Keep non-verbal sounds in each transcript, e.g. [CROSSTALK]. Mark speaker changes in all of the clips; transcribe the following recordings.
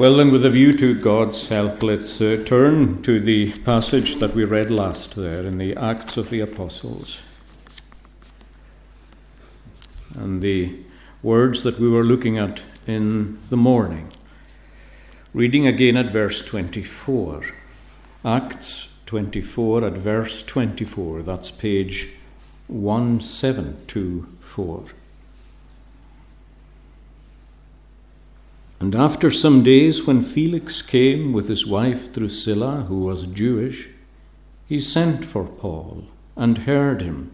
Speaker 1: Well, then, with a view to God's help, let's uh, turn to the passage that we read last there in the Acts of the Apostles. And the words that we were looking at in the morning. Reading again at verse 24. Acts 24 at verse 24. That's page 1724. And after some days, when Felix came with his wife Drusilla, who was Jewish, he sent for Paul and heard him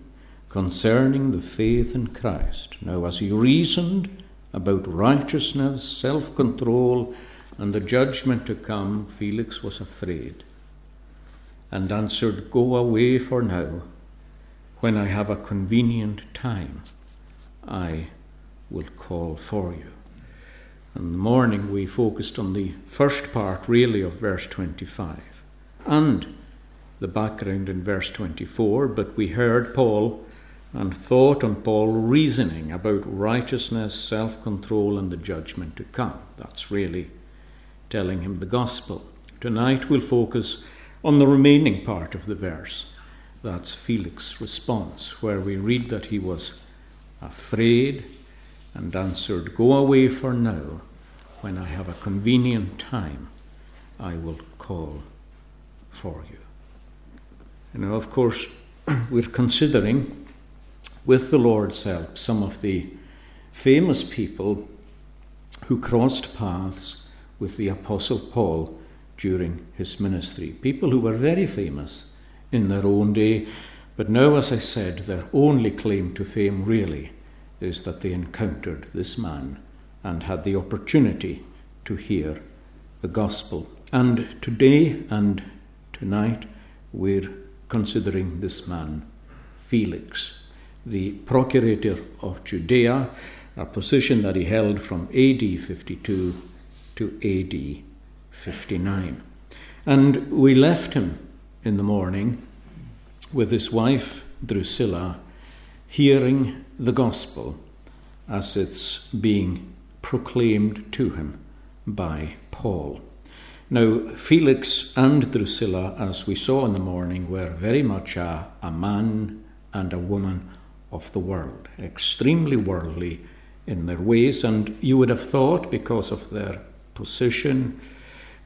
Speaker 1: concerning the faith in Christ. Now, as he reasoned about righteousness, self control, and the judgment to come, Felix was afraid and answered, Go away for now. When I have a convenient time, I will call for you. In the morning, we focused on the first part, really, of verse 25 and the background in verse 24, but we heard Paul and thought on Paul reasoning about righteousness, self control, and the judgment to come. That's really telling him the gospel. Tonight, we'll focus on the remaining part of the verse. That's Felix's response, where we read that he was afraid and answered, Go away for now. When I have a convenient time, I will call for you. Know, of course, [CLEARS THROAT] we're considering, with the Lord's help, some of the famous people who crossed paths with the Apostle Paul during his ministry. People who were very famous in their own day, but now, as I said, their only claim to fame really is that they encountered this man and had the opportunity to hear the gospel. And today and tonight we're considering this man, Felix, the procurator of Judea, a position that he held from AD 52 to AD 59. And we left him in the morning with his wife Drusilla hearing the gospel as it's being proclaimed to him by Paul. Now, Felix and Drusilla, as we saw in the morning, were very much a, a man and a woman of the world, extremely worldly in their ways, and you would have thought, because of their position,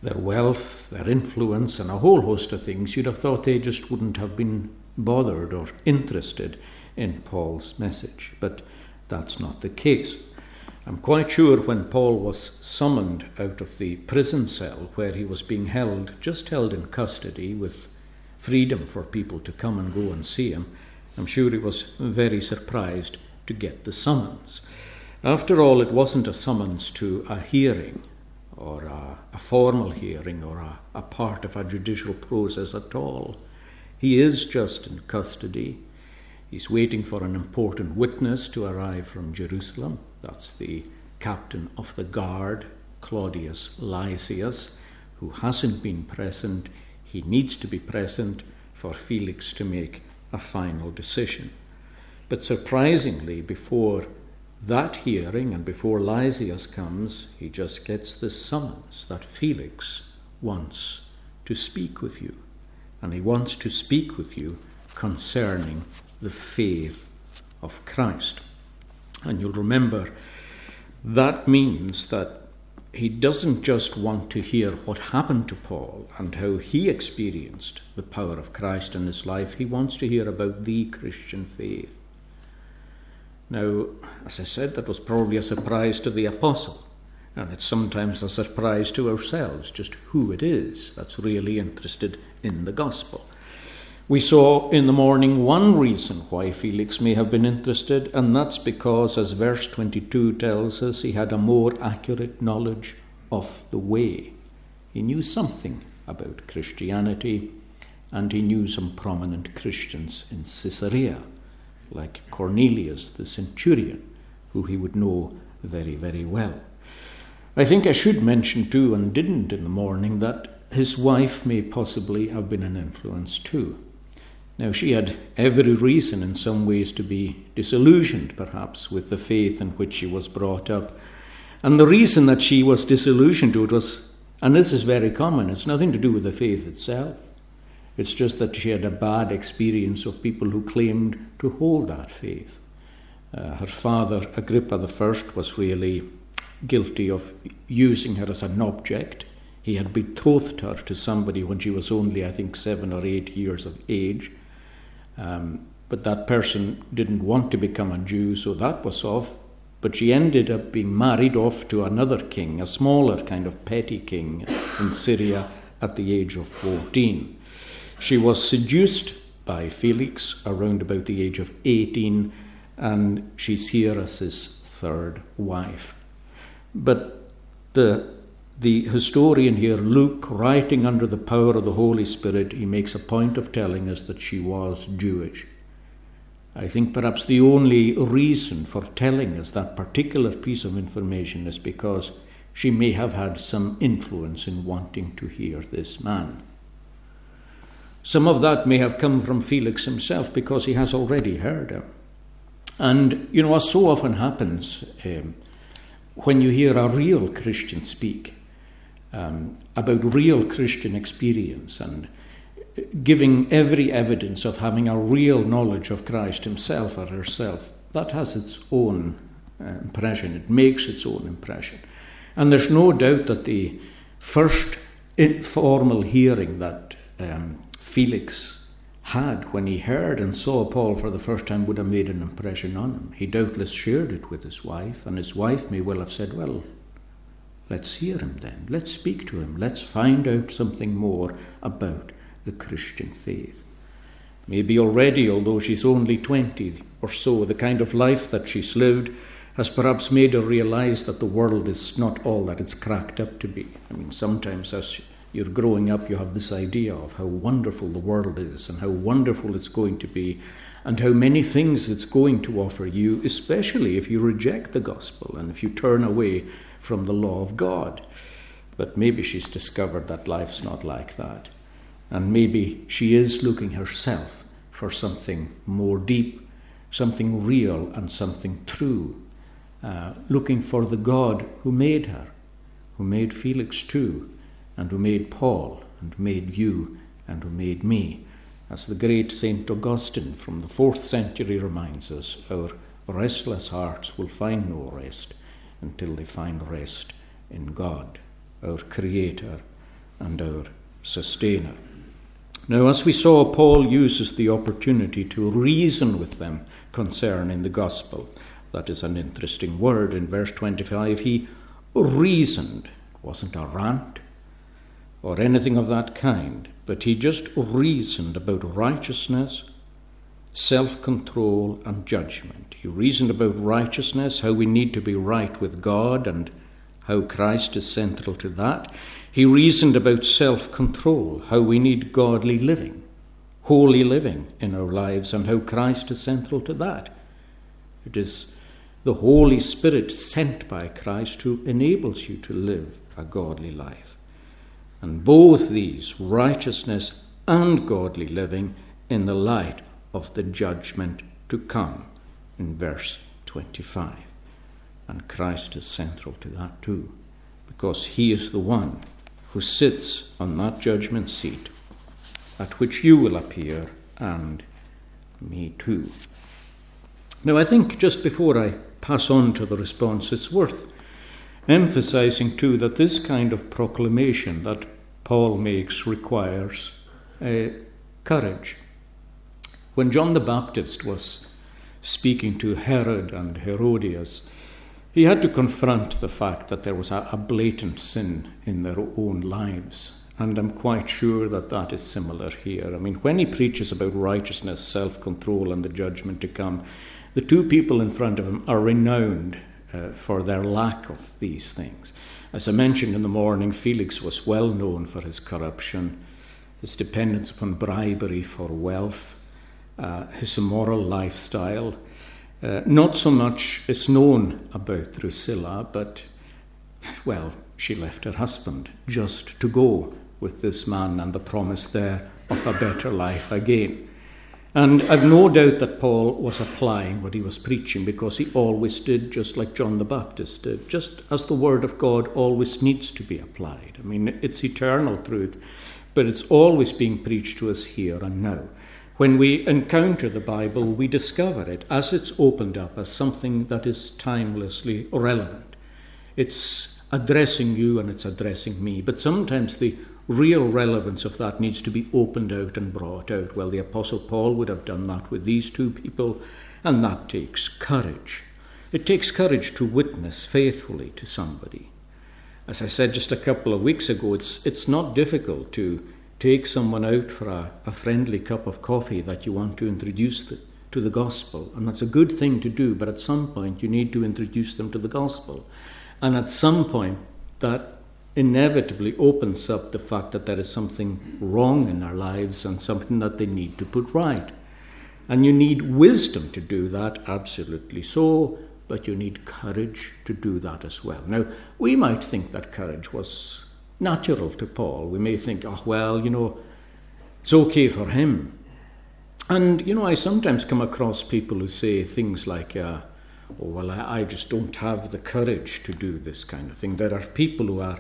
Speaker 1: their wealth, their influence, and a whole host of things, you'd have thought they just wouldn't have been bothered or interested in Paul's message. But that's not the case. I'm quite sure when Paul was summoned out of the prison cell where he was being held, just held in custody with freedom for people to come and go and see him, I'm sure he was very surprised to get the summons. After all, it wasn't a summons to a hearing or a, a formal hearing or a, a part of a judicial process at all. He is just in custody. He's waiting for an important witness to arrive from Jerusalem. That's the captain of the guard, Claudius Lysias, who hasn't been present. He needs to be present for Felix to make a final decision. But surprisingly, before that hearing and before Lysias comes, he just gets this summons that Felix wants to speak with you. And he wants to speak with you concerning the faith of Christ. And you'll remember that means that he doesn't just want to hear what happened to Paul and how he experienced the power of Christ in his life. He wants to hear about the Christian faith. Now, as I said, that was probably a surprise to the apostle, and it's sometimes a surprise to ourselves just who it is that's really interested in the gospel. We saw in the morning one reason why Felix may have been interested, and that's because, as verse 22 tells us, he had a more accurate knowledge of the way. He knew something about Christianity, and he knew some prominent Christians in Caesarea, like Cornelius the centurion, who he would know very, very well. I think I should mention too, and didn't in the morning, that his wife may possibly have been an influence too. Now, she had every reason in some ways to be disillusioned, perhaps, with the faith in which she was brought up. And the reason that she was disillusioned to it was And this is very common. It's nothing to do with the faith itself. It's just that she had a bad experience of people who claimed to hold that faith. Uh, her father, Agrippa I, was really guilty of using her as an object. He had betrothed her to somebody when she was only, I think, seven or eight years of age. Um, but that person didn't want to become a Jew, so that was off. But she ended up being married off to another king, a smaller kind of petty king in Syria at the age of 14. She was seduced by Felix around about the age of 18, and she's here as his third wife. But the the historian here, Luke, writing under the power of the Holy Spirit, he makes a point of telling us that she was Jewish. I think perhaps the only reason for telling us that particular piece of information is because she may have had some influence in wanting to hear this man. Some of that may have come from Felix himself because he has already heard him. And, you know, as so often happens um, when you hear a real Christian speak um, about real Christian experience and giving every evidence of having a real knowledge of Christ himself or herself, that has its own uh, impression. It makes its own impression. And there's no doubt that the first informal hearing that um, Felix had when he heard and saw Paul for the first time would have made an impression on him. He doubtless shared it with his wife, and his wife may well have said, Well, let's hear him then. Let's speak to him. Let's find out something more about the Christian faith. Maybe already, although she's only 20 or so, the kind of life that she's lived has perhaps made her realize that the world is not all that it's cracked up to be. I mean, sometimes as you're growing up, you have this idea of how wonderful the world is and how wonderful it's going to be and how many things it's going to offer you, especially if you reject the gospel and if you turn away from the law of God. But maybe she's discovered that life's not like that. And maybe she is looking herself for something more deep, something real, and something true. Uh, looking for the God who made her, who made Felix too, and who made Paul, and made you, and who made me. As the great Saint Augustine from the fourth century reminds us, our restless hearts will find no rest until they find rest in God, our Creator and our Sustainer. Now, as we saw, Paul uses the opportunity to reason with them concerning the gospel. That is an interesting word. In verse 25, he reasoned. It wasn't a rant or anything of that kind, but he just reasoned about righteousness, self control, and judgment. He reasoned about righteousness, how we need to be right with God, and how Christ is central to that. He reasoned about self control, how we need godly living, holy living in our lives, and how Christ is central to that. It is the Holy Spirit sent by Christ who enables you to live a godly life. And both these, righteousness and godly living, in the light of the judgment to come, in verse 25. And Christ is central to that too, because he is the one who sits on that judgment seat at which you will appear and me too. Now, I think just before I pass on to the response, it's worth emphasizing too that this kind of proclamation that Paul makes requires uh, courage. When John the Baptist was speaking to Herod and Herodias, he had to confront the fact that there was a, blatant sin in their own lives. And I'm quite sure that that is similar here. I mean, when he preaches about righteousness, self control, and the judgment to come, the two people in front of him are renowned uh, for their lack of these things. As I mentioned in the morning, Felix was well known for his corruption, his dependence upon bribery for wealth, uh, his immoral lifestyle. Uh, not so much is known about Drusilla, but, well, she left her husband just to go with this man and the promise there of a better life again. And I've no doubt that Paul was applying what he was preaching because he always did, just like John the Baptist did, just as the Word of God always needs to be applied. I mean, it's eternal truth, but it's always being preached to us here and now. When we encounter the Bible, we discover it as it's opened up as something that is timelessly relevant. It's addressing you and it's addressing me, but sometimes the real relevance of that needs to be opened out and brought out. Well, the Apostle Paul would have done that with these two people, and that takes courage. It takes courage to witness faithfully to somebody. As I said just a couple of weeks ago, it's, it's not difficult to take someone out for a, a friendly cup of coffee that you want to introduce the, to the gospel. And that's a good thing to do, but at some point you need to introduce them to the gospel. And at some point, that inevitably opens up the fact that there is something wrong in their lives and something that they need to put right. And you need wisdom to do that, absolutely so, but you need courage to do that as well. Now, we might think that courage was natural to Paul. We may think, oh, well, you know, it's okay for him. And, you know, I sometimes come across people who say things like, uh, oh, well, I, I just don't have the courage to do this kind of thing. There are people who are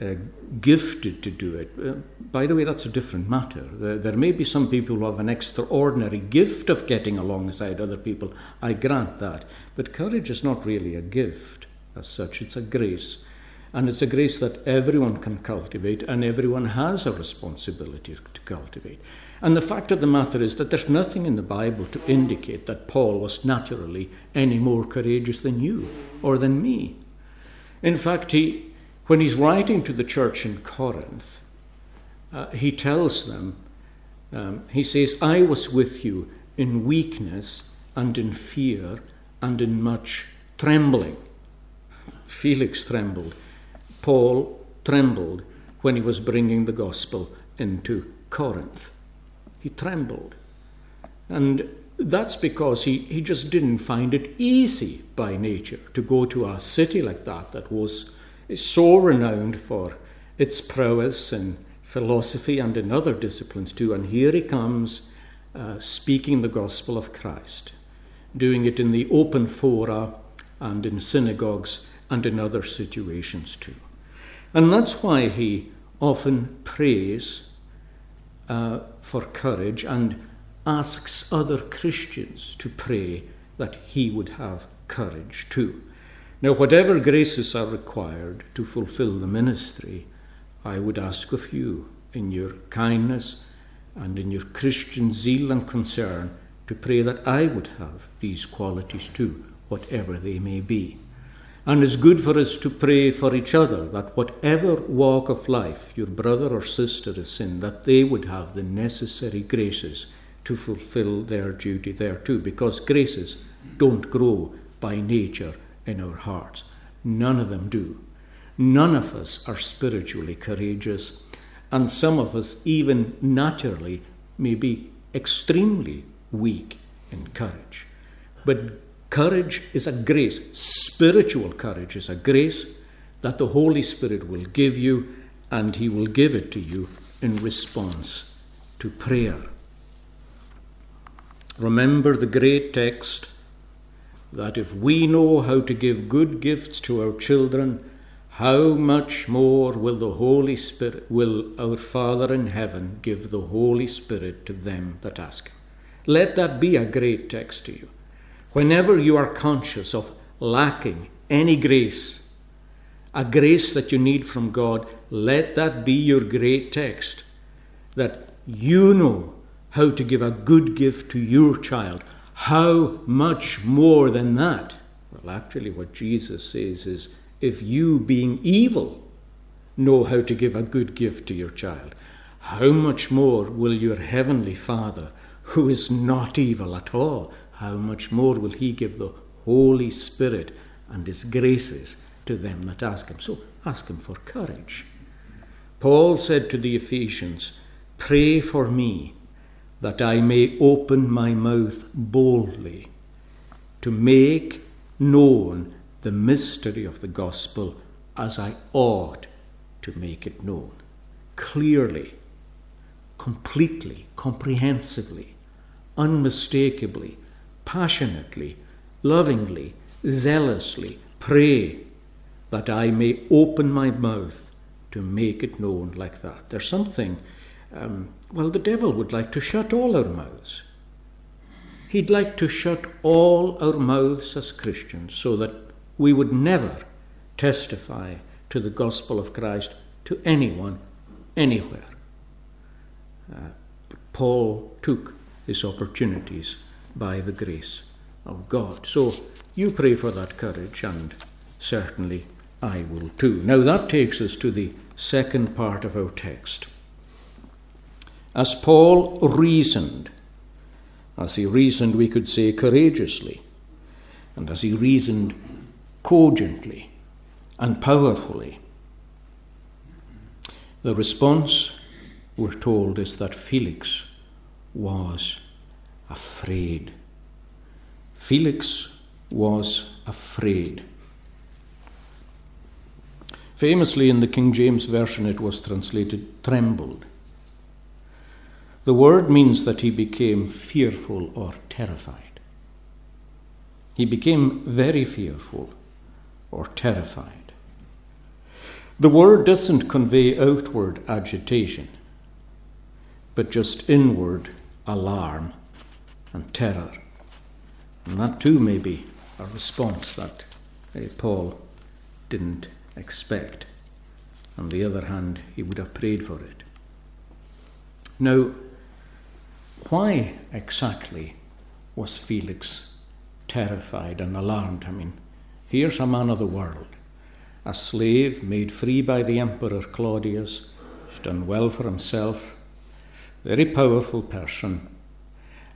Speaker 1: uh, gifted to do it. Uh, by the way, that's a different matter. There, there, may be some people who have an extraordinary gift of getting alongside other people. I grant that. But courage is not really a gift as such, it's a grace. And it's a grace that everyone can cultivate, and everyone has a responsibility to cultivate. And the fact of the matter is that there's nothing in the Bible to indicate that Paul was naturally any more courageous than you or than me. In fact, he, when he's writing to the church in Corinth, uh, he tells them, um, he says, I was with you in weakness and in fear and in much trembling. Felix trembled. Paul trembled when he was bringing the gospel into Corinth. He trembled. And that's because he, he just didn't find it easy by nature to go to a city like that that was so renowned for its prowess in philosophy and in other disciplines too. And here he comes uh, speaking the gospel of Christ, doing it in the open fora and in synagogues and in other situations too. And that's why he often prays uh, for courage and asks other Christians to pray that he would have courage too. Now, whatever graces are required to fulfill the ministry, I would ask of you, in your kindness and in your Christian zeal and concern, to pray that I would have these qualities too, whatever they may be. And it's good for us to pray for each other that whatever walk of life your brother or sister is in, that they would have the necessary graces to fulfill their duty there too, because graces don't grow by nature in our hearts. None of them do. None of us are spiritually courageous, and some of us, even naturally, may be extremely weak in courage. But courage is a grace. Spiritual courage is a grace that the Holy Spirit will give you, and He will give it to you in response to prayer. Remember the great text that if we know how to give good gifts to our children, how much more will the Holy Spirit, will our Father in heaven give the Holy Spirit to them that ask Him? Let that be a great text to you. Whenever you are conscious of lacking any grace, a grace that you need from God, let that be your great text. That you know how to give a good gift to your child, how much more than that? Well, actually, what Jesus says is if you, being evil, know how to give a good gift to your child, how much more will your heavenly Father, who is not evil at all, how much more will he give the Holy Spirit and his graces to them that ask him? So ask him for courage. Paul said to the Ephesians, Pray for me that I may open my mouth boldly to make known the mystery of the gospel as I ought to make it known. Clearly, completely, comprehensively, unmistakably, passionately, lovingly, zealously pray that I may open my mouth to make it known like that. There's something, um, well, the devil would like to shut all our mouths. He'd like to shut all our mouths as Christians so that we would never testify to the gospel of Christ to anyone, anywhere. Uh, Paul took his opportunities by the grace of God. So you pray for that courage, and certainly I will too. Now that takes us to the second part of our text. As Paul reasoned, as he reasoned, we could say courageously, and as he reasoned cogently and powerfully, the response, we're told, is that Felix was afraid. Felix was afraid. Famously, in the King James Version, it was translated trembled. The word means that he became fearful or terrified. He became very fearful or terrified. The word doesn't convey outward agitation, but just inward alarm and terror. And that too may be a response that uh, Paul didn't expect. On the other hand, he would have prayed for it. Now, why exactly was Felix terrified and alarmed? I mean, here's a man of the world, a slave made free by the Emperor Claudius, he's done well for himself, very powerful person,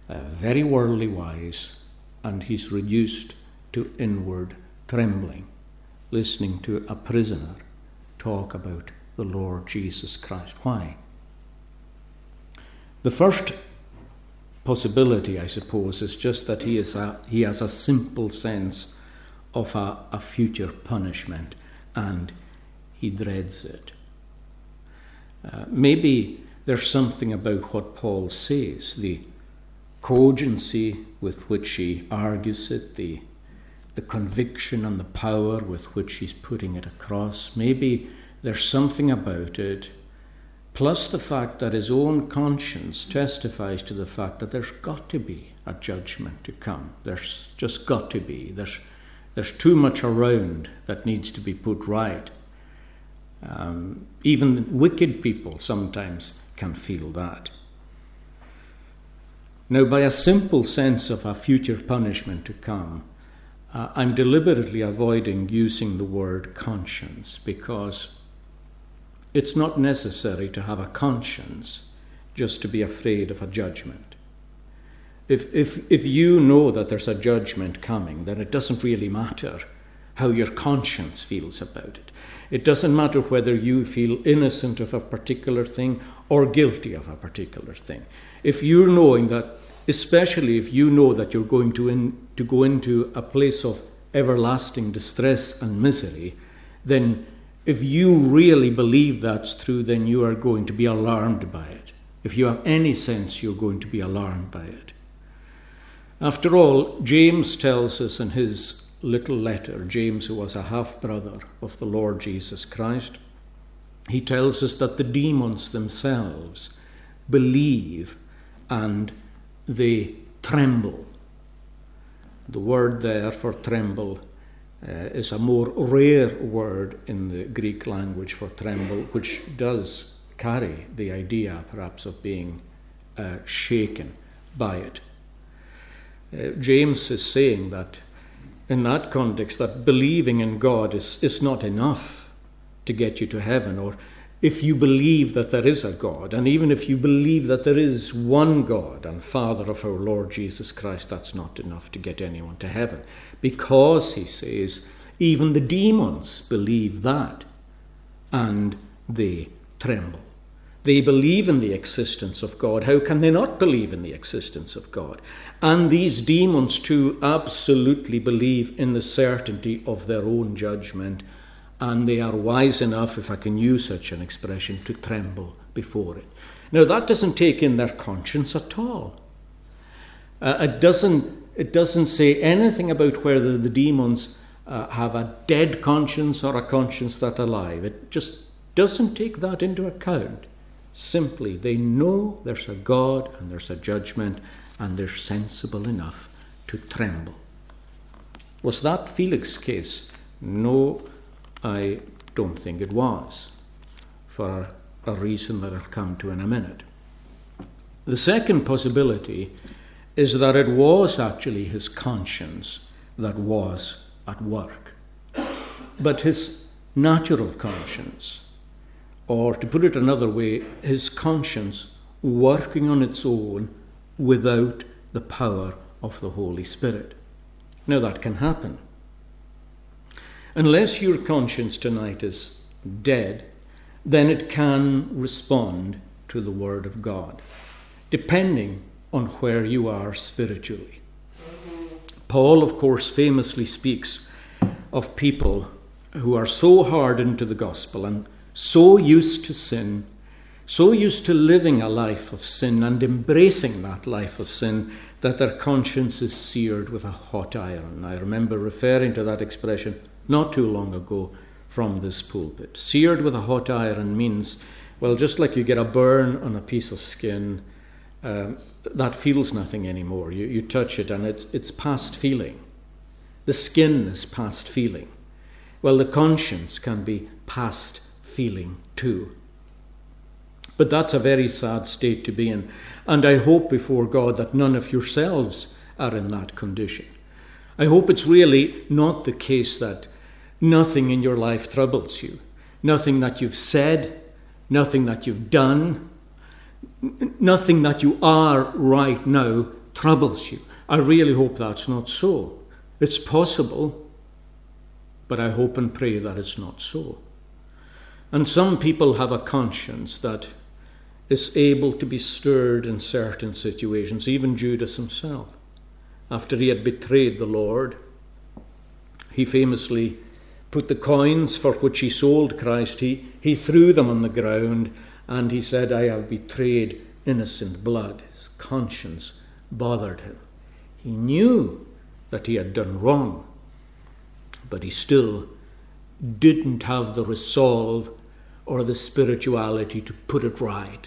Speaker 1: uh, very worldly wise, and he's reduced to inward trembling listening to a prisoner talk about the Lord Jesus Christ. Why? The first possibility, I suppose, is just that he, is a, he has a simple sense of a, a future punishment and he dreads it. Uh, maybe there's something about what Paul says, the cogency with which he argues it, the the conviction and the power with which he's putting it across. Maybe there's something about it, plus the fact that his own conscience testifies to the fact that there's got to be a judgment to come. There's just got to be. There's, there's too much around that needs to be put right. Um, even wicked people sometimes can feel that. Now, by a simple sense of a future punishment to come, uh, I'm deliberately avoiding using the word conscience because it's not necessary to have a conscience just to be afraid of a judgment. If, if, if you know that there's a judgment coming, then it doesn't really matter how your conscience feels about it. It doesn't matter whether you feel innocent of a particular thing or guilty of a particular thing. If you're knowing that especially if you know that you're going to, in, to go into a place of everlasting distress and misery, then if you really believe that's true, then you are going to be alarmed by it. If you have any sense, you're going to be alarmed by it. After all, James tells us in his little letter, James, who was a half brother of the Lord Jesus Christ, he tells us that the demons themselves believe and they tremble. The word there for tremble uh, is a more rare word in the Greek language for tremble, which does carry the idea perhaps of being uh, shaken by it. Uh, James is saying that in that context, that believing in God is, is not enough to get you to heaven or if you believe that there is a God, and even if you believe that there is one God and Father of our Lord Jesus Christ, that's not enough to get anyone to heaven. Because, he says, even the demons believe that, and they tremble. They believe in the existence of God. How can they not believe in the existence of God? And these demons, too, absolutely believe in the certainty of their own judgment and they are wise enough, if I can use such an expression, to tremble before it. Now, that doesn't take in their conscience at all. Uh, it, doesn't, it doesn't say anything about whether the demons uh, have a dead conscience or a conscience that's alive. It just doesn't take that into account. Simply, they know there's a God and there's a judgment, and they're sensible enough to tremble. Was that Felix's case? No, I don't think it was, for a reason that I'll come to in a minute. The second possibility is that it was actually his conscience that was at work, but his natural conscience, or to put it another way, his conscience working on its own without the power of the Holy Spirit. Now, that can happen. Unless your conscience tonight is dead, then it can respond to the Word of God, depending on where you are spiritually. Paul, of course, famously speaks of people who are so hardened to the gospel and so used to sin, so used to living a life of sin and embracing that life of sin that their conscience is seared with a hot iron. I remember referring to that expression not too long ago from this pulpit. Seared with a hot iron means, well, just like you get a burn on a piece of skin, um, that feels nothing anymore. You, you touch it and it, it's past feeling. The skin is past feeling. Well, the conscience can be past feeling too. But that's a very sad state to be in. And I hope before God that none of yourselves are in that condition. I hope it's really not the case that Nothing in your life troubles you. Nothing that you've said, nothing that you've done, nothing that you are right now troubles you. I really hope that's not so. It's possible, but I hope and pray that it's not so. And some people have a conscience that is able to be stirred in certain situations, even Judas himself. After he had betrayed the Lord, he famously put the coins for which he sold Christ, he, he threw them on the ground and he said, I have betrayed innocent blood. His conscience bothered him. He knew that he had done wrong, but he still didn't have the resolve or the spirituality to put it right.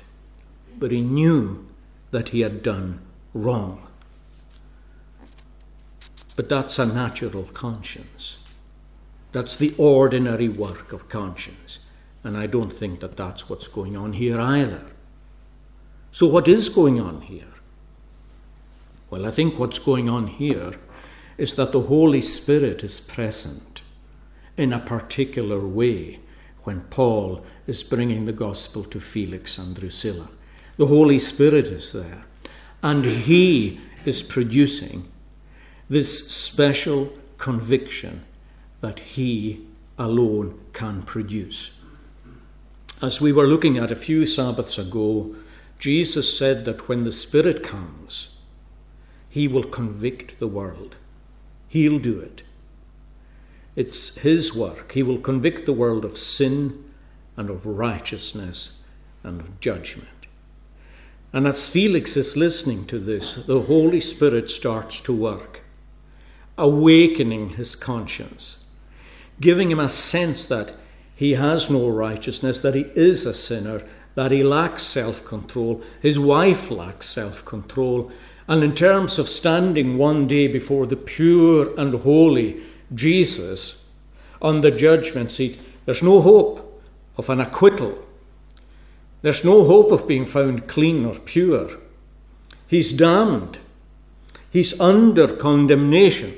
Speaker 1: But he knew that he had done wrong. But that's a natural conscience. That's the ordinary work of conscience. And I don't think that that's what's going on here either. So, what is going on here? Well, I think what's going on here is that the Holy Spirit is present in a particular way when Paul is bringing the gospel to Felix and Drusilla. The Holy Spirit is there, and he is producing this special conviction that He alone can produce. As we were looking at a few Sabbaths ago, Jesus said that when the Spirit comes, He will convict the world. He'll do it. It's His work. He will convict the world of sin and of righteousness and of judgment. And as Felix is listening to this, the Holy Spirit starts to work, awakening his conscience giving him a sense that he has no righteousness, that he is a sinner, that he lacks self control, his wife lacks self control. And in terms of standing one day before the pure and holy Jesus on the judgment seat, there's no hope of an acquittal. There's no hope of being found clean or pure. He's damned. He's under condemnation.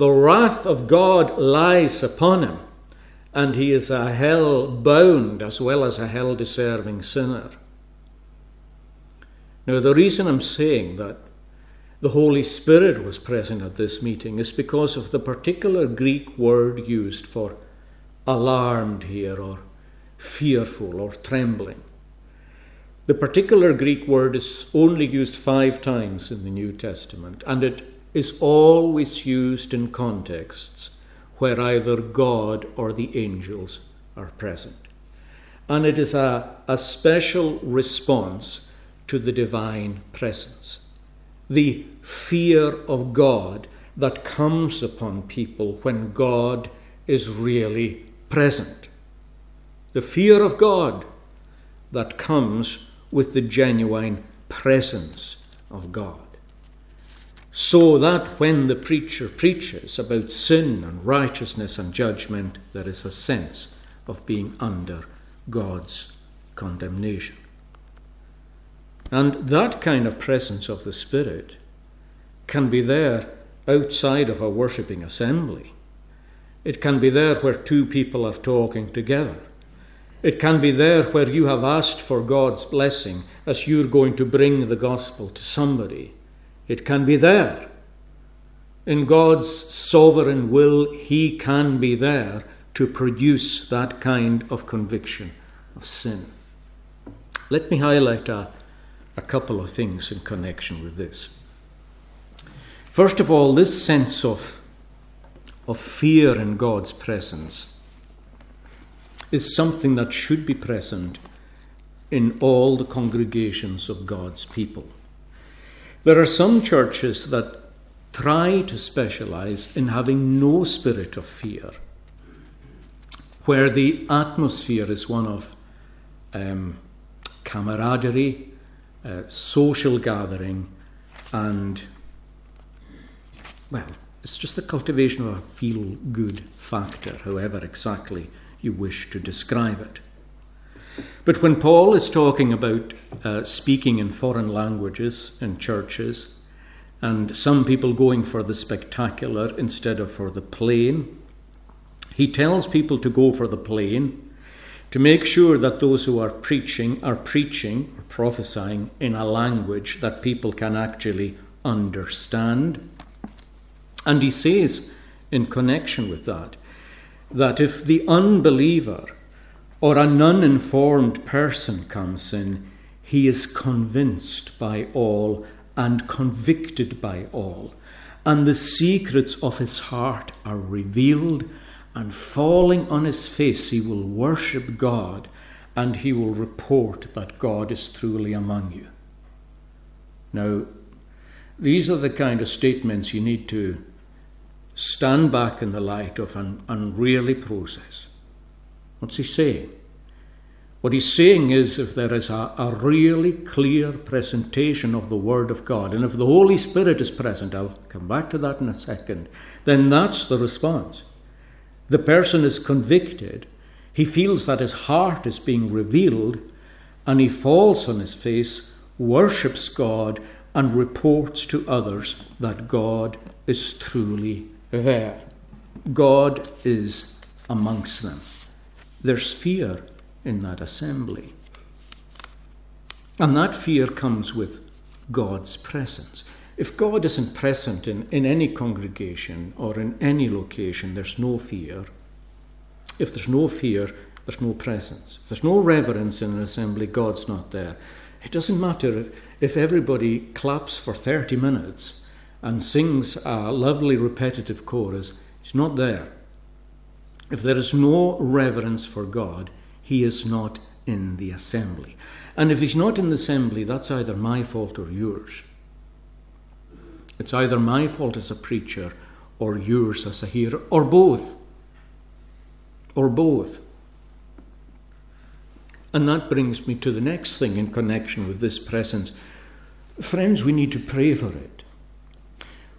Speaker 1: The wrath of God lies upon him, and he is a hell bound as well as a hell deserving sinner. Now, the reason I'm saying that the Holy Spirit was present at this meeting is because of the particular Greek word used for alarmed here, or fearful, or trembling. The particular Greek word is only used five times in the New Testament, and it is always used in contexts where either God or the angels are present. And it is a, a special response to the divine presence. the fear of God that comes upon people when God is really present. The fear of God that comes with the genuine presence of God. So that when the preacher preaches about sin and righteousness and judgment, there is a sense of being under God's condemnation. And that kind of presence of the Spirit can be there outside of a worshipping assembly. It can be there where two people are talking together. It can be there where you have asked for God's blessing as you're going to bring the gospel to somebody. It can be there. In God's sovereign will, He can be there to produce that kind of conviction of sin. Let me highlight a, a couple of things in connection with this. First of all, this sense of, of fear in God's presence is something that should be present in all the congregations of God's people. There are some churches that try to specialize in having no spirit of fear, where the atmosphere is one of um, camaraderie, uh, social gathering, and, well, it's just the cultivation of a feel good factor, however exactly you wish to describe it. But when Paul is talking about uh, speaking in foreign languages in churches, and some people going for the spectacular instead of for the plain, he tells people to go for the plain to make sure that those who are preaching are preaching or prophesying in a language that people can actually understand. And he says, in connection with that, that if the unbeliever or an uninformed person comes in, he is convinced by all and convicted by all, and the secrets of his heart are revealed and falling on his face, he will worship God and he will report that God is truly among you. Now, these are the kind of statements you need to stand back in the light of and, and really process. What's he saying? What he's saying is if there is a, a really clear presentation of the Word of God, and if the Holy Spirit is present, I'll come back to that in a second, then that's the response. The person is convicted, he feels that his heart is being revealed, and he falls on his face, worships God, and reports to others that God is truly there. God is amongst them. There's fear in that assembly. And that fear comes with God's presence. If God isn't present in, in any congregation or in any location, there's no fear. If there's no fear, there's no presence. If there's no reverence in an assembly, God's not there. It doesn't matter if if everybody claps for 30 minutes and sings a lovely repetitive chorus, He's not there. If there is no reverence for God, He is not in the assembly. And if He's not in the assembly, that's either my fault or yours. It's either my fault as a preacher or yours as a hearer, or both. Or both. And that brings me to the next thing in connection with this presence. Friends, we need to pray for it.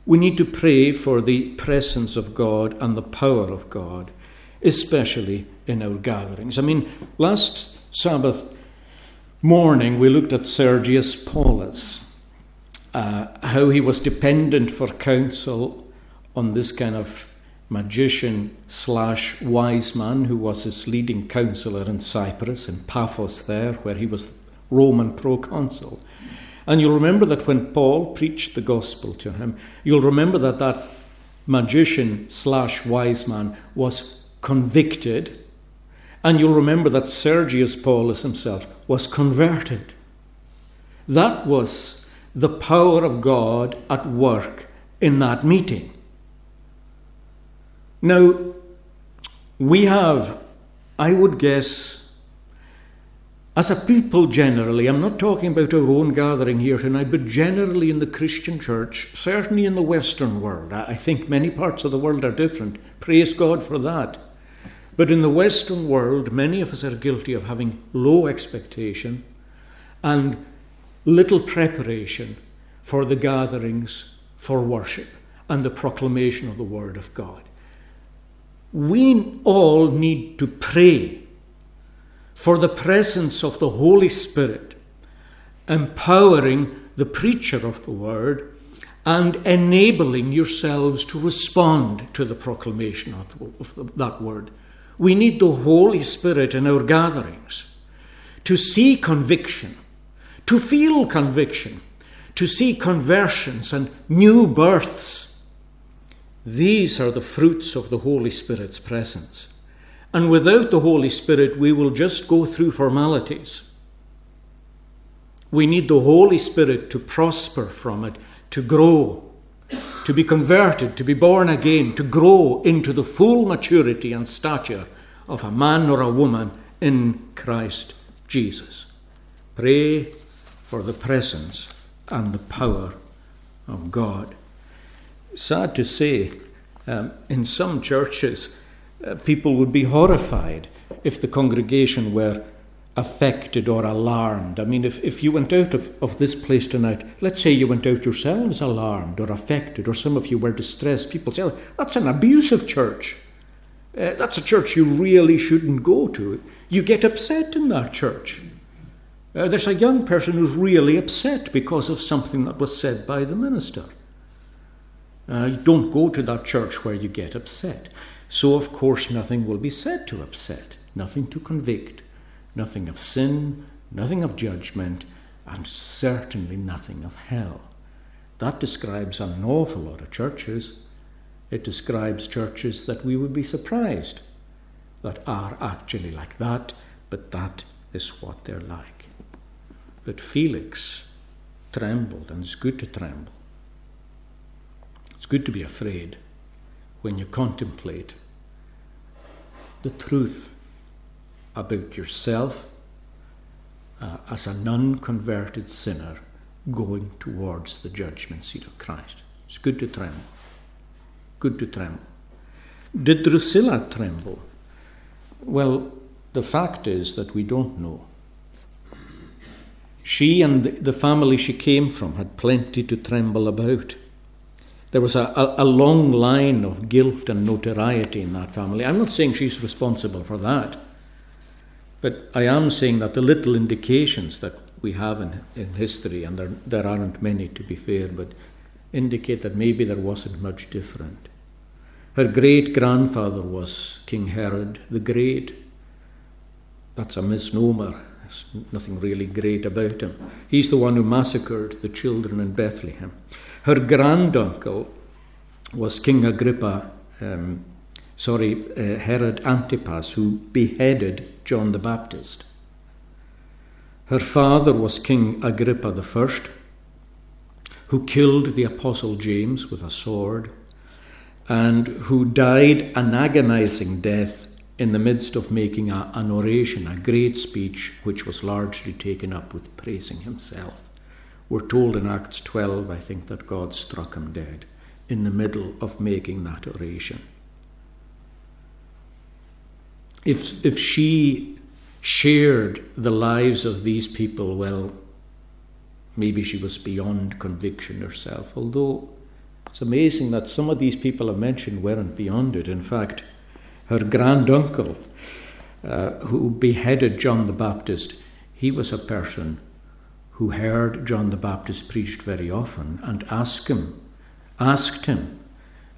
Speaker 1: We need to pray for the presence of God and the power of God, especially in our gatherings. I mean, last Sabbath morning we looked at Sergius Paulus uh, how he was dependent for counsel on this kind of magician slash wise man who was his leading counselor in Cyprus, in Paphos, there, where he was Roman proconsul. And you'll remember that when Paul preached the gospel to him, you'll remember that that magician slash wise man was convicted. And you'll remember that Sergius Paulus himself was converted. That was the power of God at work in that meeting. Now, we have, I would guess, as a people generally, I'm not talking about our own gathering here tonight, but generally in the Christian church, certainly in the Western world, I think many parts of the world are different. Praise God for that. But in the Western world, many of us are guilty of having low expectation and little preparation for the gatherings for worship and the proclamation of the Word of God. We all need to pray for the presence of the Holy Spirit, empowering the preacher of the Word and enabling yourselves to respond to the proclamation of, that Word. We need the Holy Spirit in our gatherings to see conviction, to feel conviction, to see conversions and new births. These are the fruits of the Holy Spirit's presence. And without the Holy Spirit, we will just go through formalities. We need the Holy Spirit to prosper from it, to grow, to be converted, to be born again, to grow into the full maturity and stature of a man or a woman in Christ Jesus. Pray for the presence and the power of God. Sad to say, um, in some churches, uh, people would be horrified if the congregation were affected or alarmed. I mean, if, if you went out of, of this place tonight, let's say you went out yourselves alarmed or affected, or some of you were distressed, people say, oh, that's an abusive church. Uh, that's a church you really shouldn't go to. You get upset in that church. Uh, there's a young person who's really upset because of something that was said by the minister. Uh, you don't go to that church where you get upset. So, of course, nothing will be said to upset, nothing to convict, nothing of sin, nothing of judgment, and certainly nothing of hell. That describes an awful lot of churches. It describes churches that we would be surprised that are actually like that, but that is what they're like. But Felix trembled, and it's good to tremble. It's good to be afraid when you contemplate the truth about yourself uh, as an unconverted sinner going towards the judgment seat of Christ. It's good to tremble. Good to tremble. Did Drusilla tremble? Well, the fact is that we don't know. She and the family she came from had plenty to tremble about. There was a, a, a, long line of guilt and notoriety in that family. I'm not saying she's responsible for that, but I am saying that the little indications that we have in, in history, and there, there aren't many to be fair, but indicate that maybe there wasn't much different. Her great grandfather was King Herod the Great. That's a misnomer there's nothing really great about him. He's the one who massacred the children in Bethlehem. Her granduncle was King Agrippa, um, sorry, uh, Herod Antipas, who beheaded John the Baptist. Her father was King Agrippa I, who killed the Apostle James with a sword and who died an agonizing death in the midst of making a, an oration, a great speech, which was largely taken up with praising himself. We're told in Acts 12, I think, that God struck him dead in the middle of making that oration. If, if she shared the lives of these people, well, maybe she was beyond conviction herself, although it's amazing that some of these people I mentioned weren't beyond it. In fact, her granduncle, uh, who beheaded John the Baptist, he was a person who heard John the Baptist preached very often and asked him, asked him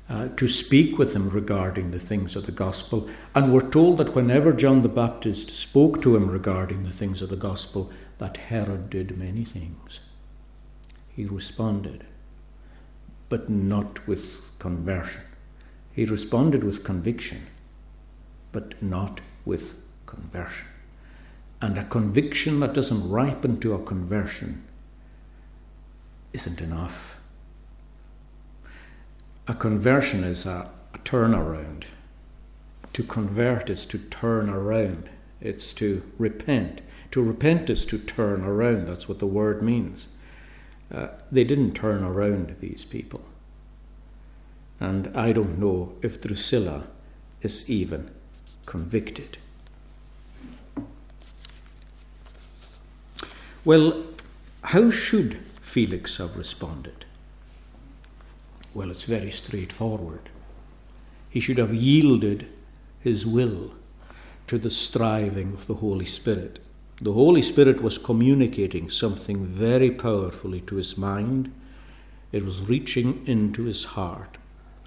Speaker 1: uh, to speak with him regarding the things of the gospel. And we're told that whenever John the Baptist spoke to him regarding the things of the gospel, that Herod did many things. He responded, but not with conversion. He responded with conviction but not with conversion. And a conviction that doesn't ripen to a conversion isn't enough. A conversion is a, a turnaround. To convert is to turn around, it's to repent, To repent is to turn around. That's what the word means. Uh, they didn't turn around, these people. And I don't know if Drusilla is even convicted. Well, how should Felix have responded? Well, it's very straightforward. He should have yielded his will to the striving of the Holy Spirit. The Holy Spirit was communicating something very powerfully to his mind. It was reaching into his heart.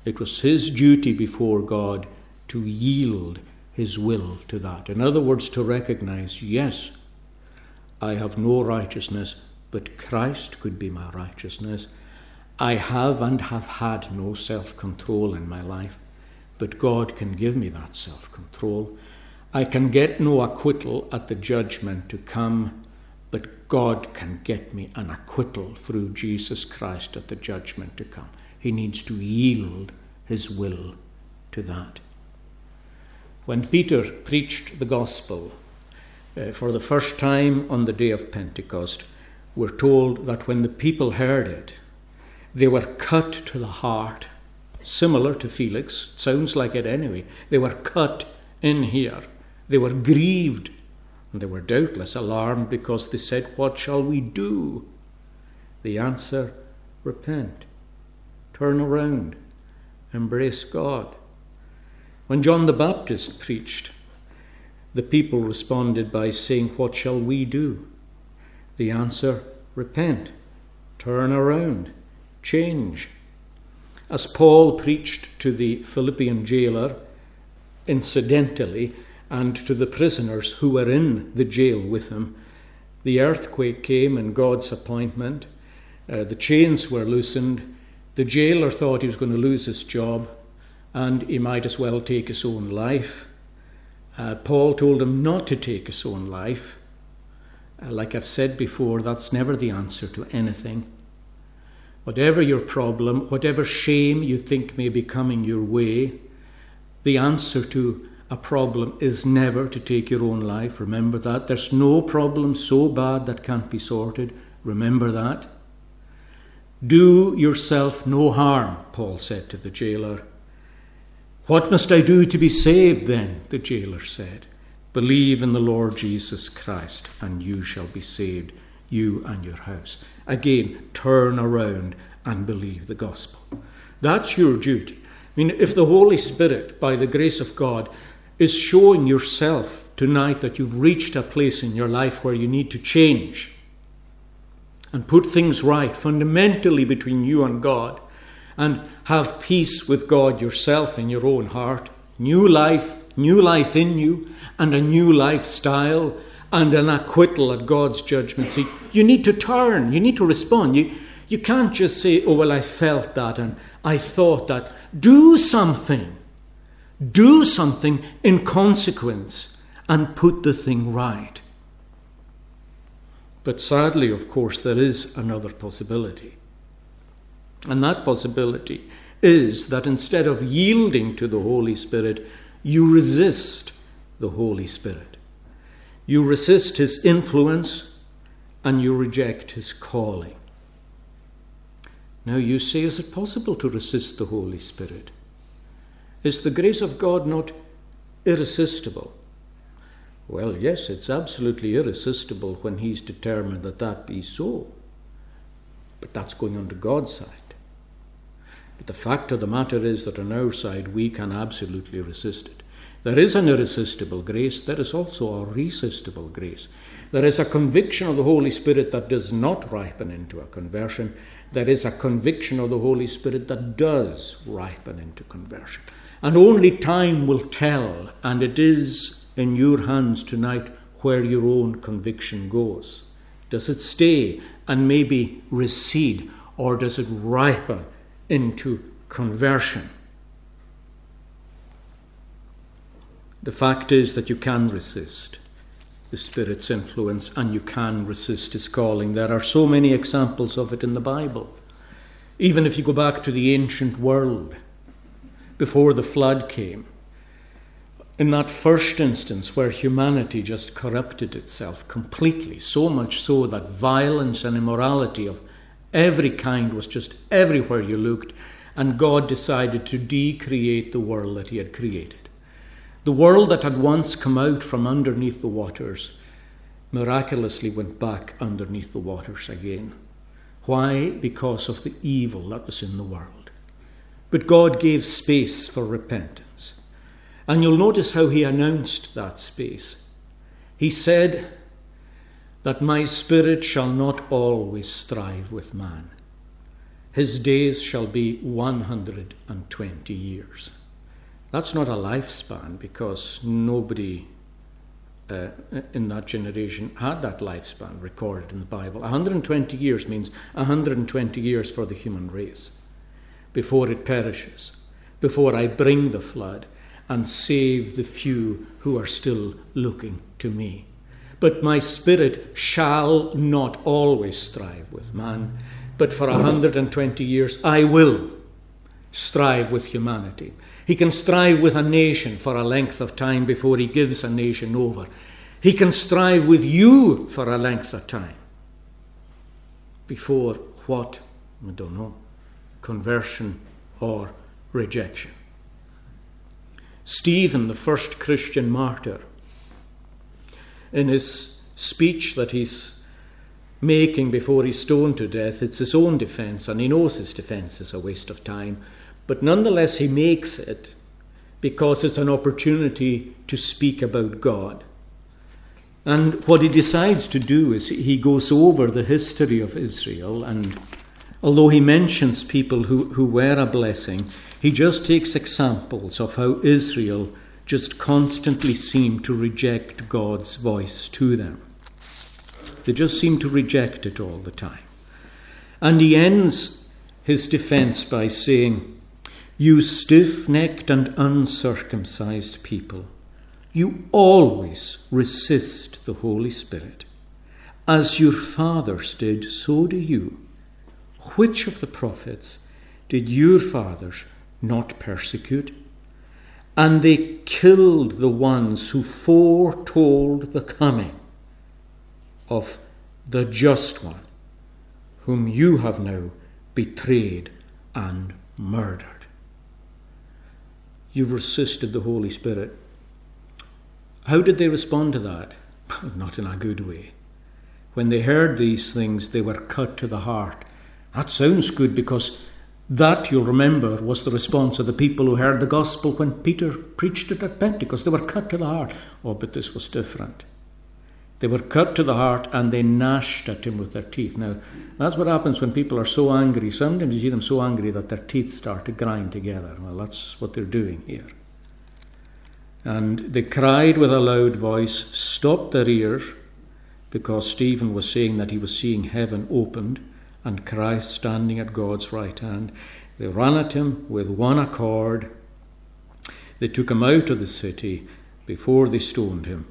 Speaker 1: It was his duty before God to yield his will to that. In other words, to recognize, yes, I have no righteousness, but Christ could be my righteousness. I have and have had no self control in my life, but God can give me that self control. I can get no acquittal at the judgment to come, but God can get me an acquittal through Jesus Christ at the judgment to come. He needs to yield his will to that. When Peter preached the gospel uh, for the first time on the day of Pentecost, we're told that when the people heard it, they were cut to the heart, similar to Felix, sounds like it anyway. They were cut in here. They were grieved, and they were doubtless alarmed because they said, What shall we do? The answer repent, turn around, embrace God. When John the Baptist preached, the people responded by saying, What shall we do? The answer, repent, turn around, change. As Paul preached to the Philippian jailer, incidentally, and to the prisoners who were in the jail with him, the earthquake came in God's appointment. Uh, the chains were loosened. The jailer thought he was going to lose his job and he might as well take his own life. Uh, Paul told him not to take his own life. Uh, like I've said before, that's never the answer to anything. Whatever your problem, whatever shame you think may be coming your way, the answer to a problem is never to take your own life. Remember that. There's no problem so bad that can't be sorted. Remember that. Do yourself no harm, Paul said to the jailer. What must I do to be saved then? The jailer said. Believe in the Lord Jesus Christ, and you shall be saved, you and your house. Again, turn around and believe the gospel. That's your duty. I mean, if the Holy Spirit, by the grace of God, is showing yourself tonight that you've reached a place in your life where you need to change and put things right fundamentally between you and God, and have peace with God yourself in your own heart, new life, new life in you, and a new lifestyle, and an acquittal at God's judgment seat. You need to turn, you need to respond. You, you can't just say, Oh, well, I felt that and I thought that. Do something. Do something in consequence and put the thing right. But sadly, of course, there is another possibility. And that possibility is that instead of yielding to the Holy Spirit, you resist the Holy Spirit. You resist his influence and you reject his calling. Now you say, is it possible to resist the Holy Spirit? Is the grace of God not irresistible? Well, yes, it's absolutely irresistible when he's determined that that be so. But that's going on to God's side. But the fact of the matter is that on our side we can absolutely resist it. There is an irresistible grace, there is also a resistible grace. There is a conviction of the Holy Spirit that does not ripen into a conversion. There is a conviction of the Holy Spirit that does ripen into conversion. And only time will tell, and it is in your hands tonight where your own conviction goes. Does it stay and maybe recede, or does it ripen into conversion. The fact is that you can resist the Spirit's influence and you can resist His calling. There are so many examples of it in the Bible. Even if you go back to the ancient world, before the flood came, in that first instance where humanity just corrupted itself completely, so much so that violence and immorality of every kind was just everywhere you looked, and God decided to decreate the world that He had created. The world that had once come out from underneath the waters miraculously went back underneath the waters again. Why? Because of the evil that was in the world. But God gave space for repentance. And you'll notice how he announced that space. He said that my spirit shall not always strive with man. His days shall be 120 years. That's not a lifespan because nobody uh, in that generation had that lifespan recorded in the Bible. 120 years means 120 years for the human race before it perishes, before I bring the flood and save the few who are still looking to me. But my spirit shall not always strive with man, but for a 120 years I will strive with humanity. He can strive with a nation for a length of time before he gives a nation over. He can strive with you for a length of time before what? I don't know. Conversion or rejection. Stephen, the first Christian martyr, in his speech that he's making before he's stoned to death, it's his own defense, and he knows his defense is a waste of time, but nonetheless he makes it because it's an opportunity to speak about God. And what he decides to do is he goes over the history of Israel, and although he mentions people who, who were a blessing, he just takes examples of how Israel just constantly seemed to reject God's voice to them. They just seem to reject it all the time. And he ends his defense by saying, You stiff necked and uncircumcised people, you always resist the Holy Spirit. As your fathers did, so do you. Which of the prophets did your fathers not persecute. And they killed the ones who foretold the coming of the just one, whom you have now betrayed and murdered. You've resisted the Holy Spirit. How did they respond to that? Not in a good way. When they heard these things, they were cut to the heart. That sounds good because that, you'll remember, was the response of the people who heard the gospel when Peter preached it at Pentecost. They were cut to the heart. Oh, but this was different. They were cut to the heart and they gnashed at him with their teeth. Now, that's what happens when people are so angry. Sometimes you see them so angry that their teeth start to grind together. Well, that's what they're doing here. And they cried with a loud voice, stopped their ears, because Stephen was saying that he was seeing heaven opened and Christ standing at God's right hand. They ran at him with one accord. They took him out of the city. Before they stoned him,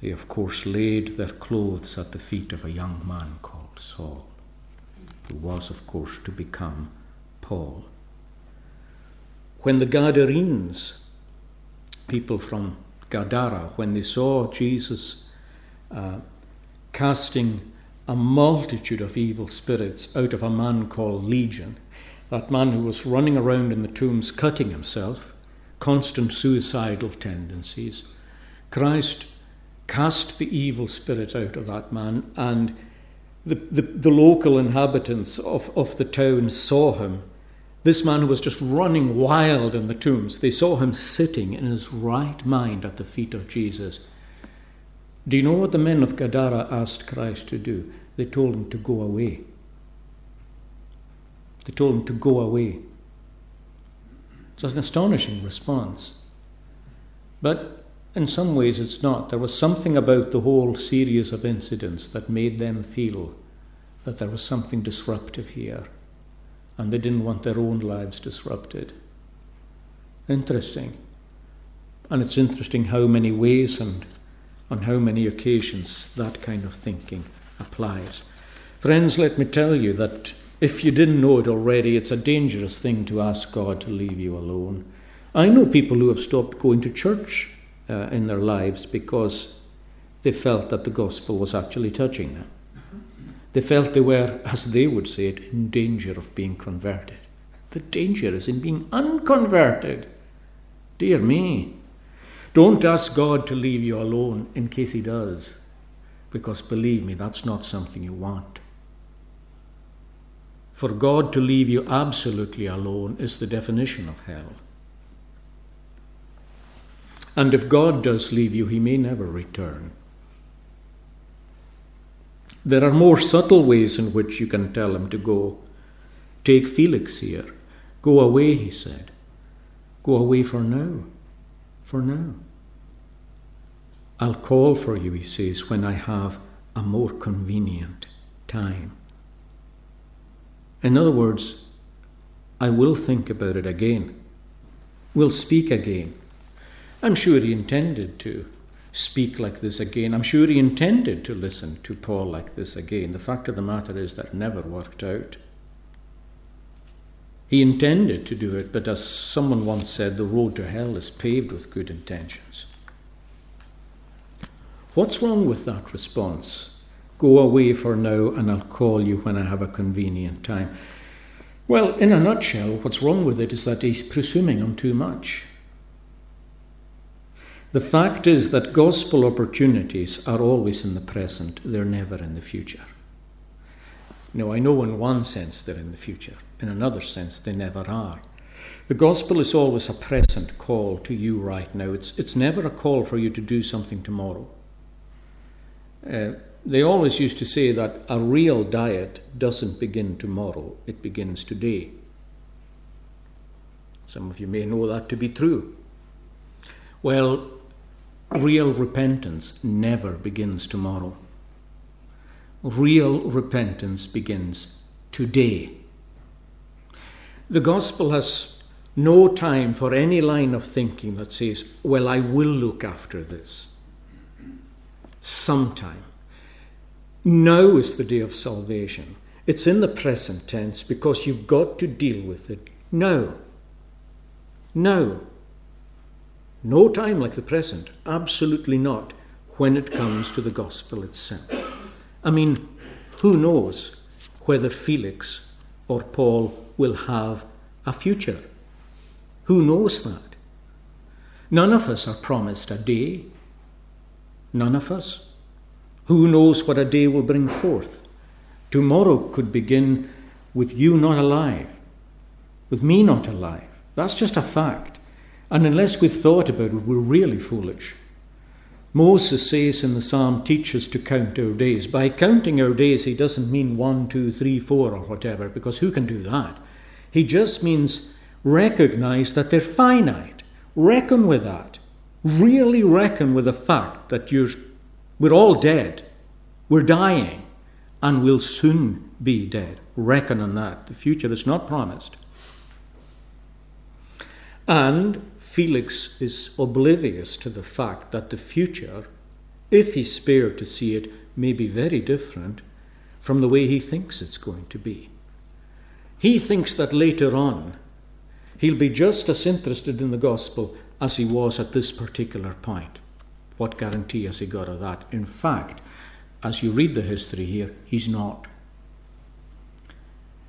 Speaker 1: they of course laid their clothes at the feet of a young man called Saul, who was of course to become Paul. When the Gadarenes, people from Gadara, when they saw Jesus uh, casting a multitude of evil spirits out of a man called Legion, that man who was running around in the tombs cutting himself, constant suicidal tendencies. Christ cast the evil spirit out of that man, and the, the, the local inhabitants of, of the town saw him. This man was just running wild in the tombs. They saw him sitting in his right mind at the feet of Jesus. Do you know what the men of Gadara asked Christ to do? They told him to go away. They told him to go away. It's an astonishing response. But in some ways it's not. There was something about the whole series of incidents that made them feel that there was something disruptive here, and they didn't want their own lives disrupted. Interesting. And it's interesting how many ways and on how many occasions that kind of thinking applies. Friends, let me tell you that if you didn't know it already, it's a dangerous thing to ask God to leave you alone. I know people who have stopped going to church uh, in their lives because they felt that the gospel was actually touching them. They felt they were, as they would say it, in danger of being converted. The danger is in being unconverted. Dear me. Don't ask God to leave you alone in case He does, because believe me, that's not something you want. For God to leave you absolutely alone is the definition of hell. And if God does leave you, He may never return. There are more subtle ways in which you can tell him to go. Take Felix here. Go away, he said. Go away for now. For now. I'll call for you, he says, when I have a more convenient time. In other words, I will think about it again. We'll speak again. I'm sure he intended to speak like this again. I'm sure he intended to listen to Paul like this again. The fact of the matter is that never worked out. He intended to do it, but as someone once said, the road to hell is paved with good intentions. What's wrong with that response? Go away for now and I'll call you when I have a convenient time. Well, in a nutshell, what's wrong with it is that he's presuming on too much. The fact is that gospel opportunities are always in the present, they're never in the future. Now, I know in one sense they're in the future, in another sense, they never are. The gospel is always a present call to you right now. It's, it's never a call for you to do something tomorrow. Uh, they always used to say that a real diet doesn't begin tomorrow, it begins today. Some of you may know that to be true. Well, Real repentance never begins tomorrow. Real repentance begins today. The gospel has no time for any line of thinking that says, Well, I will look after this. Sometime. Now is the day of salvation. It's in the present tense because you've got to deal with it now. Now. No time like the present, absolutely not, when it comes to the gospel itself. I mean, who knows whether Felix or Paul will have a future? Who knows that? None of us are promised a day. None of us. Who knows what a day will bring forth? Tomorrow could begin with you not alive, with me not alive. That's just a fact. And unless we've thought about it, we're really foolish. Moses says in the psalm, teach us to count our days. By counting our days, he doesn't mean one, two, three, four, or whatever, because who can do that? He just means recognize that they're finite. Reckon with that. Really reckon with the fact that you're, we're all dead. We're dying. And we'll soon be dead. Reckon on that. The future is not promised. And Felix is oblivious to the fact that the future, if he's spared to see it, may be very different from the way he thinks it's going to be. He thinks that later on he'll be just as interested in the gospel as he was at this particular point. What guarantee has he got of that? In fact, as you read the history here, he's not.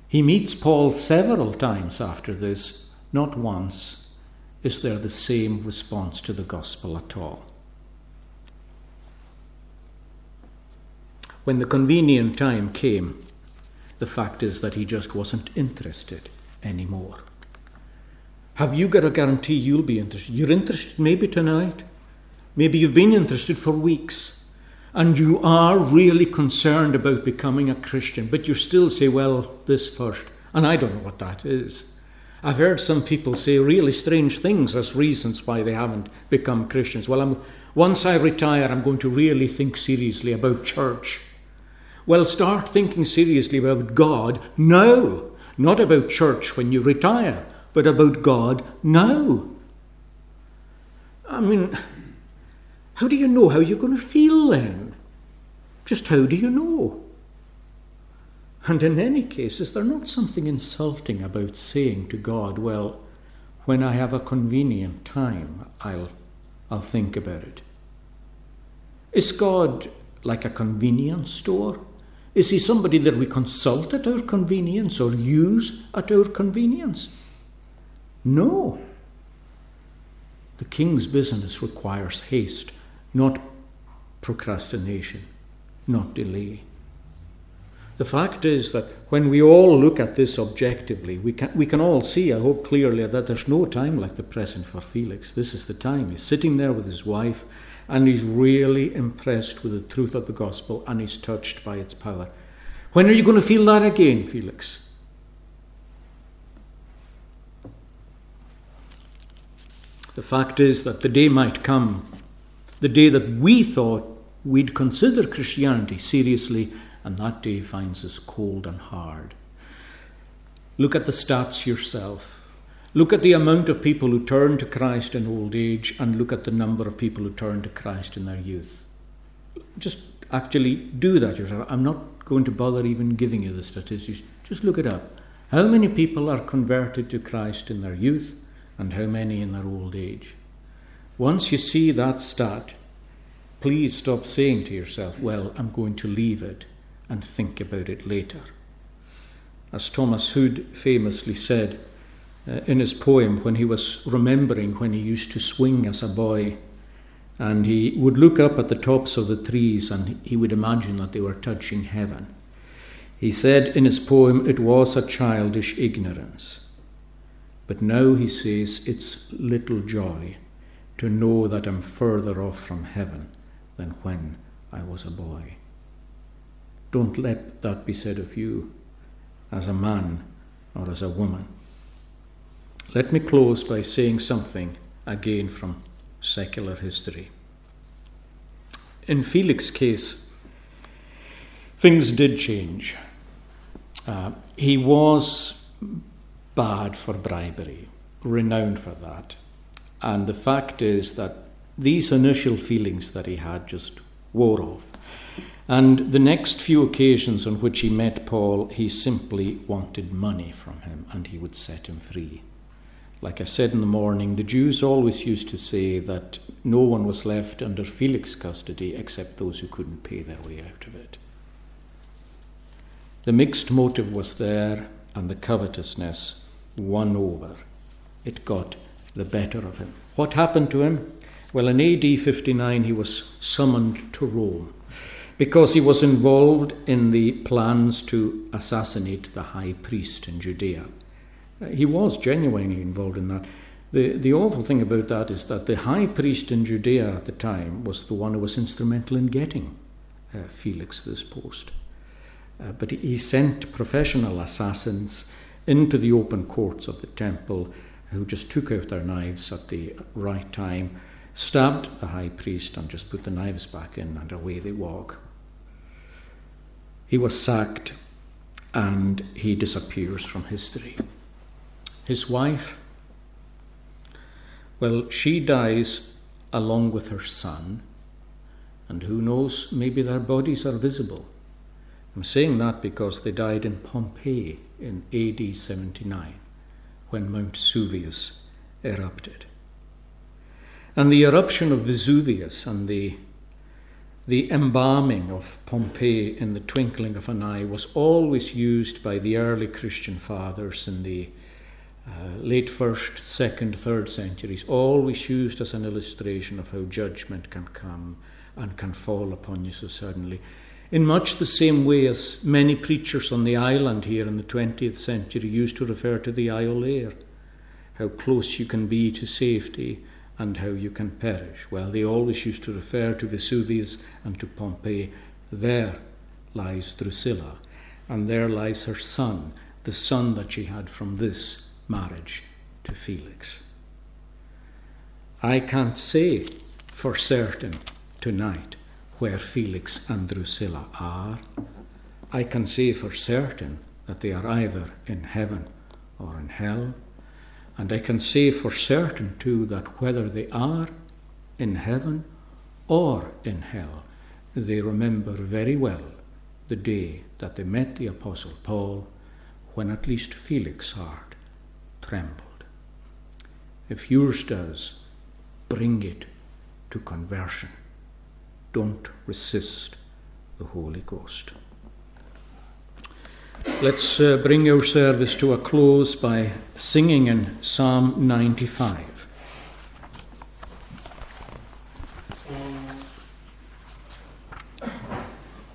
Speaker 1: He meets Paul several times after this, not once, is there the same response to the gospel at all? When the convenient time came, the fact is that he just wasn't interested anymore. Have you got a guarantee you'll be interested? You're interested maybe tonight. Maybe you've been interested for weeks and you are really concerned about becoming a Christian, but you still say, well, this first. And I don't know what that is. I've heard some people say really strange things as reasons why they haven't become Christians. Well, I'm, once I retire, I'm going to really think seriously about church. Well, start thinking seriously about God now, not about church when you retire, but about God now. I mean, how do you know how you're going to feel then? Just how do you know? And in any case, is there not something insulting about saying to God, Well, when I have a convenient time, I'll I'll think about it. Is God like a convenience store? Is he somebody that we consult at our convenience or use at our convenience? No. The king's business requires haste, not procrastination, not delay. The fact is that when we all look at this objectively, we can, we can all see, I hope clearly, that there's no time like the present for Felix. This is the time. He's sitting there with his wife and he's really impressed with the truth of the gospel and he's touched by its power. When are you going to feel that again, Felix? The fact is that the day might come, the day that we thought we'd consider Christianity seriously and that day finds us cold and hard. Look at the stats yourself. Look at the amount of people who turn to Christ in old age and look at the number of people who turn to Christ in their youth. Just actually do that yourself. I'm not going to bother even giving you the statistics. Just look it up. How many people are converted to Christ in their youth and how many in their old age? Once you see that stat, please stop saying to yourself, Well, I'm going to leave it and think about it later. As Thomas Hood famously said uh, in his poem when he was remembering when he used to swing as a boy, and he would look up at the tops of the trees and he would imagine that they were touching heaven. He said in his poem, It was a childish ignorance. But now he says, It's little joy to know that I'm further off from heaven than when I was a boy. Don't let that be said of you as a man or as a woman. Let me close by saying something again from secular history. In Felix's case, things did change. Uh, he was bad for bribery, renowned for that. And the fact is that these initial feelings that he had just wore off. And the next few occasions on which he met Paul, he simply wanted money from him and he would set him free. Like I said in the morning, the Jews always used to say that no one was left under Felix's custody except those who couldn't pay their way out of it. The mixed motive was there, and the covetousness won over. It got the better of him. What happened to him? Well, in AD 59, he was summoned to Rome because he was involved in the plans to assassinate the high priest in Judea. Uh, he was genuinely involved in that. The, the awful thing about that is that the high priest in Judea at the time was the one who was instrumental in getting uh, Felix this post. Uh, but he sent professional assassins into the open courts of the temple who just took out their knives at the right time, stabbed the high priest, and just put the knives back in, and away they walk. He was sacked and he disappears from history. His wife, well, she dies along with her son, and who knows, maybe their bodies are visible. I'm saying that because they died in Pompeii in AD 79 when Mount Vesuvius erupted. And the eruption of Vesuvius and the the embalming of Pompeii in the twinkling of an eye was always used by the early Christian fathers in the uh, late first, second, third centuries, always used as an illustration of how judgment can come and can fall upon you so suddenly. In much the same way as many preachers on the island here in the 20th century used to refer to the Iolaire, how close you can be to safety and how you can perish. Well, they always used to refer to Vesuvius and to Pompeii. There lies Drusilla, and there lies her son, the son that she had from this marriage to Felix. I can't say for certain tonight where Felix and Drusilla are. I can say for certain that they are either in heaven or in hell and I can say for certain too that whether they are in heaven or in hell, they remember very well the day that they met the Apostle Paul when at least Felix's heart trembled. If yours does, bring it to conversion. Don't resist the Holy Ghost. Let's uh, bring our service to a close by singing in Psalm 95.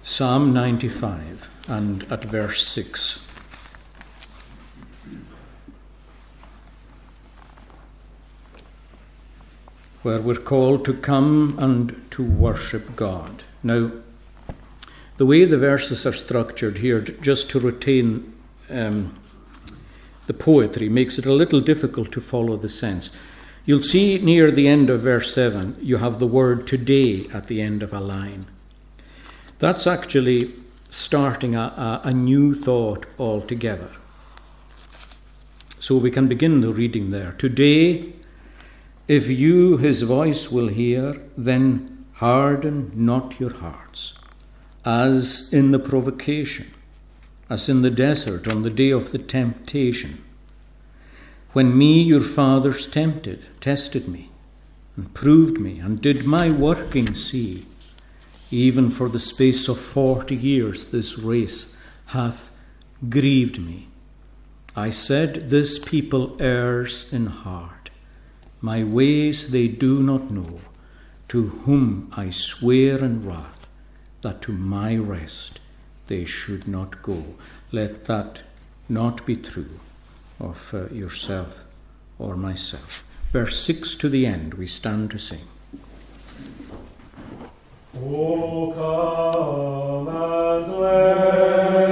Speaker 1: Psalm 95 and at verse 6. Where we're called to come and to worship God. Now, the way the verses are structured here, just to retain um, the poetry, makes it a little difficult to follow the sense. You'll see near the end of verse 7, you have the word today at the end of a line. That's actually starting a, a, a new thought altogether. So we can begin the reading there. Today, if you his voice will hear, then harden not your hearts as in the provocation, as in the desert on the day of the temptation, when me, your fathers, tempted, tested me, and proved me, and did my working see. Even for the space of forty years, this race hath grieved me. I said, This people errs in heart. My ways they do not know, to whom I swear in wrath that to my rest they should not go. Let that not be true of uh, yourself or myself. Verse 6 to the end, we stand to sing.
Speaker 2: O come and let